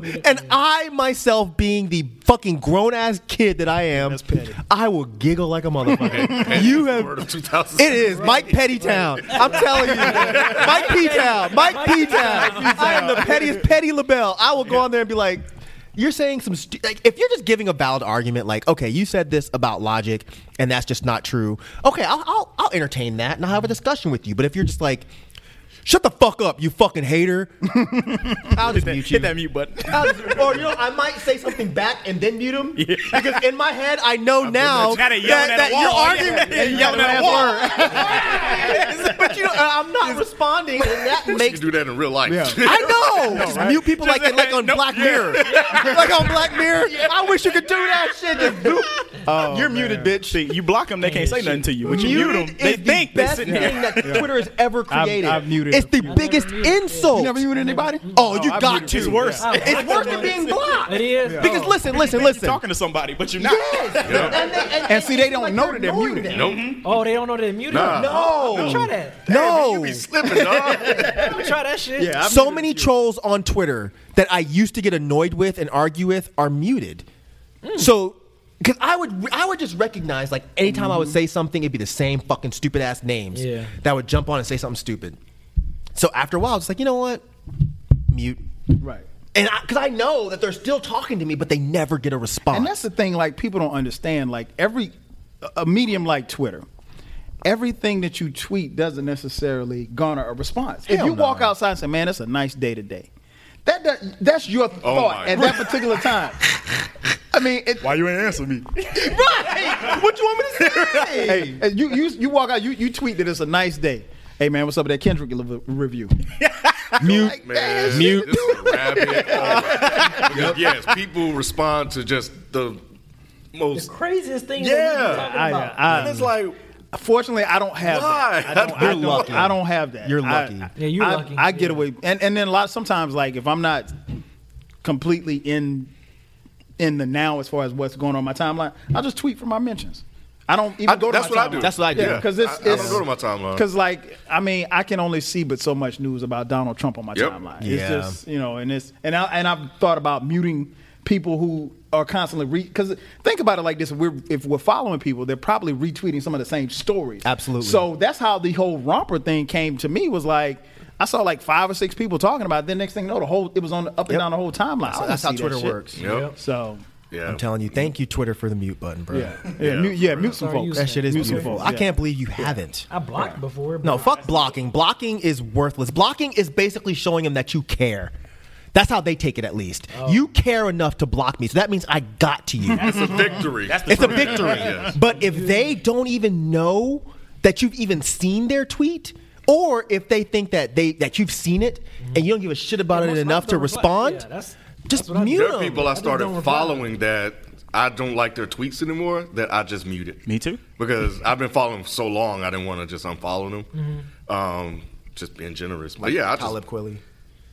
remute them. And I myself, being the fucking grown ass kid that I am, I will giggle like a motherfucker. you have. Word of 2000. It is Mike Pettytown. I'm telling you, Mike P Town, Mike P Town. I am the pettiest Petty LaBelle. I will go on there and be like, "You're saying some stu- like if you're just giving a valid argument, like, okay, you said this about logic, and that's just not true. Okay, I'll I'll, I'll entertain that and I'll have a discussion with you. But if you're just like, shut the fuck up, you fucking hater, I'll just mute you. Hit that mute button. I'll just- or you know, I might say something back and then mute him because in my head I know now that, Gotta yell at that you're arguing. Yeah, You yelling at a wall. but you know, uh, I'm not responding, and that You makes. can do that in real life. Yeah. I know. Just mute people like like on Nope. Black Mirror, like on Black Mirror. I wish you could do that shit. Just boop. Oh, You're man. muted, bitch. See, you block them, they can't say nothing to you. But you mute them, they is think the they're best sitting thing that Twitter has ever created. I've muted It's the a biggest insult. You never muted anybody? Oh, you I've got to. It's worse. Yeah. It's worse than being blocked. It is. Because listen, listen, You're listen. talking to somebody, but you're not. Yes. And, they- and- And see, they don't like know that they're muted. them. Nope. Oh, they don't know they're muted. Nah. No. Try that. No. You be slipping, dog. Try that shit. Yeah, so many trolls on Twitter that I used to get annoyed with and argue with are muted. Mm. So, because I would, I would just recognize like anytime I would mm-hmm. say something, it'd be the same fucking stupid ass names Yeah. that would jump on and say something stupid. So after a while, it's like you know what, mute. Right. And because I, know that they're still talking to me, but they never get a response. And that's the thing, like people don't understand. Like every a medium like Twitter, everything that you tweet doesn't necessarily garner a response. if Hell you walk outside and say, "Man, it's a nice day today," that, that that's your Oh thought my at that particular time. I mean, it, Why you ain't answer me? right. what you want me to say? hey, you you you walk out, you you tweet that it's a nice day. Hey man, what's up with that Kendrick review? Mute. Man, Mute. This is a rabbit hole. Yes, people respond to just the most. Craziest thing. Yeah. I, I, and it's like, Fortunately, I don't have Why? that. I don't, You're I don't, lucky. I don't have that. You're I- lucky. Yeah, you're I, lucky. I get Yeah. away, and and then a lot. Sometimes, like if I'm not completely in in the now as far as what's going on in my timeline, I'll just tweet from my mentions. I don't even I- go to that's my what I do. That's what I do. Yeah, because it's, I- I don't it's go to my timeline. Because like I mean, I can only see but so much news about Donald Trump on my Yep. timeline. Yeah. It's just you know, and it's and I and I've thought about muting people who are constantly re because think about it like this: if we're if we're following people, they're probably retweeting some of the same stories. Absolutely. So that's how the whole romper thing came to me. Was like. I saw like five or six people talking about it. Then next thing you know, the whole it was on up and Yep. down the whole timeline. I that's how see that Twitter shit. works. Yep. So Yeah. I'm telling you, thank you, Twitter, for the mute button, bro. yeah, yeah, mute, yeah, mute some Sorry, folks. That shit is Mute beautiful. folks, I can't believe you haven't. I blocked before. No, fuck blocking. Blocking is worthless. Blocking is basically showing them that you care. That's how they take it, at least. Oh. You care enough to block me, so that means I got to you. It's a victory. it's a victory. Yes. But if they don't even know that you've even seen their tweet, or if they think that they that you've seen it and you don't give a shit about Yeah, it enough to don't reply. respond, Yeah, that's- just that's what I do. mute There are people I started don't reply. following that I don't like their tweets anymore that I just muted. Me too. Because I've been following them for so long, I didn't want to just unfollow them. Mm-hmm. Um, just being generous. But yeah, I just Talib Kweli.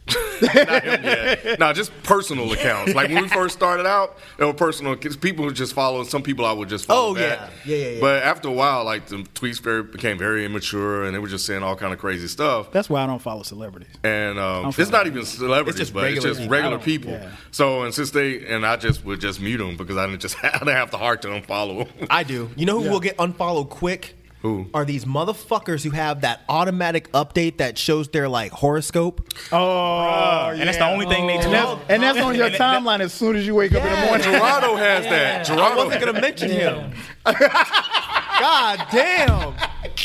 Not him yet. No, just personal accounts. Like when we first started out, there were personal. Cause people would just follow. Some people I would just follow. Oh, back. yeah. Yeah, yeah, yeah. But after a while, like the tweets very became very immature, and they were just saying all kind of crazy stuff. That's why I don't follow celebrities. And um, I'm it's not even celebrities, It's just but it's regular just people. regular people. yeah. So and since they and I just would just mute them because I didn't just I didn't have the heart to unfollow them. I do. You know who will get unfollowed quick? Who? Are these motherfuckers who have that automatic update that shows their like horoscope? Oh, and that's the only thing they oh. And that's, and that's on your timeline as soon as you wake up in the morning. Gerardo has that. I Gerardo wasn't gonna mention him. God damn.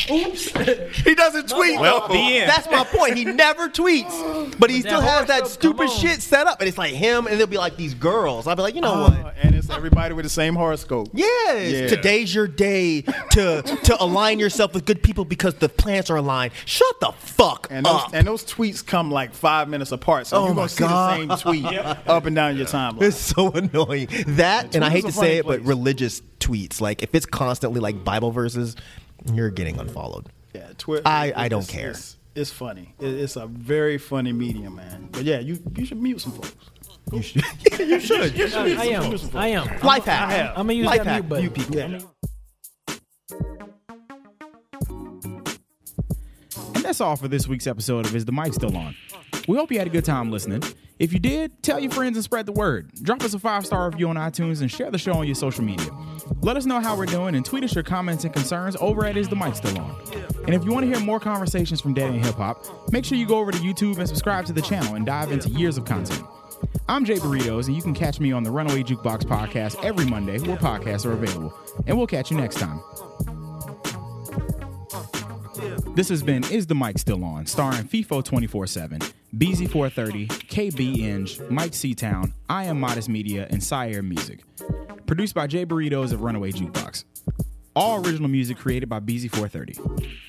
He doesn't tweet. Well, though. the end. That's my point. He never tweets, but he But still has that horoscope, stupid shit set up. And it's like him, and they'll be like these girls. I'll be like, you know Uh, what? and it's everybody with the same horoscope. Yes, Yeah. today's your day to to align yourself with good people because the plants are aligned. Shut the fuck And those, up. and those tweets come like five minutes apart, so Oh you're my gonna see God. the same tweet up and down your timeline. It's so annoying. That, and I hate to say funny it, but religious tweets. Like if it's constantly like Bible verses, you're getting unfollowed. Yeah, Twitter. I- I don't care. It's, it's funny. It- it's a very funny medium, man. But yeah, you you should mute some folks. You should. you should. You should I am. I am. Life hack. I have. I'm gonna use Life that hack. mute button. Mute people. Yeah. And that's all for this week's episode of Is the Mic Still On? We hope you had a good time listening. If you did, tell your friends and spread the word. Drop us a five star review on iTunes and share the show on your social media. Let us know how we're doing and tweet us your comments and concerns over at Is the Mic Still On? And if you want to hear more conversations from Daddy and Hip Hop, make sure you go over to YouTube and subscribe to the channel and dive into years of content. I'm Jay Burritos, and you can catch me on the Runaway Jukebox podcast every Monday where podcasts are available. And we'll catch you next time. This has been Is the Mic Still On? starring FIFO 24 7, BZ430, KB Inge, Mike Seatown, I Am Modest Media, and Sire Music. Produced by Jay Burritos of Runaway Jukebox. All original music created by BZ430.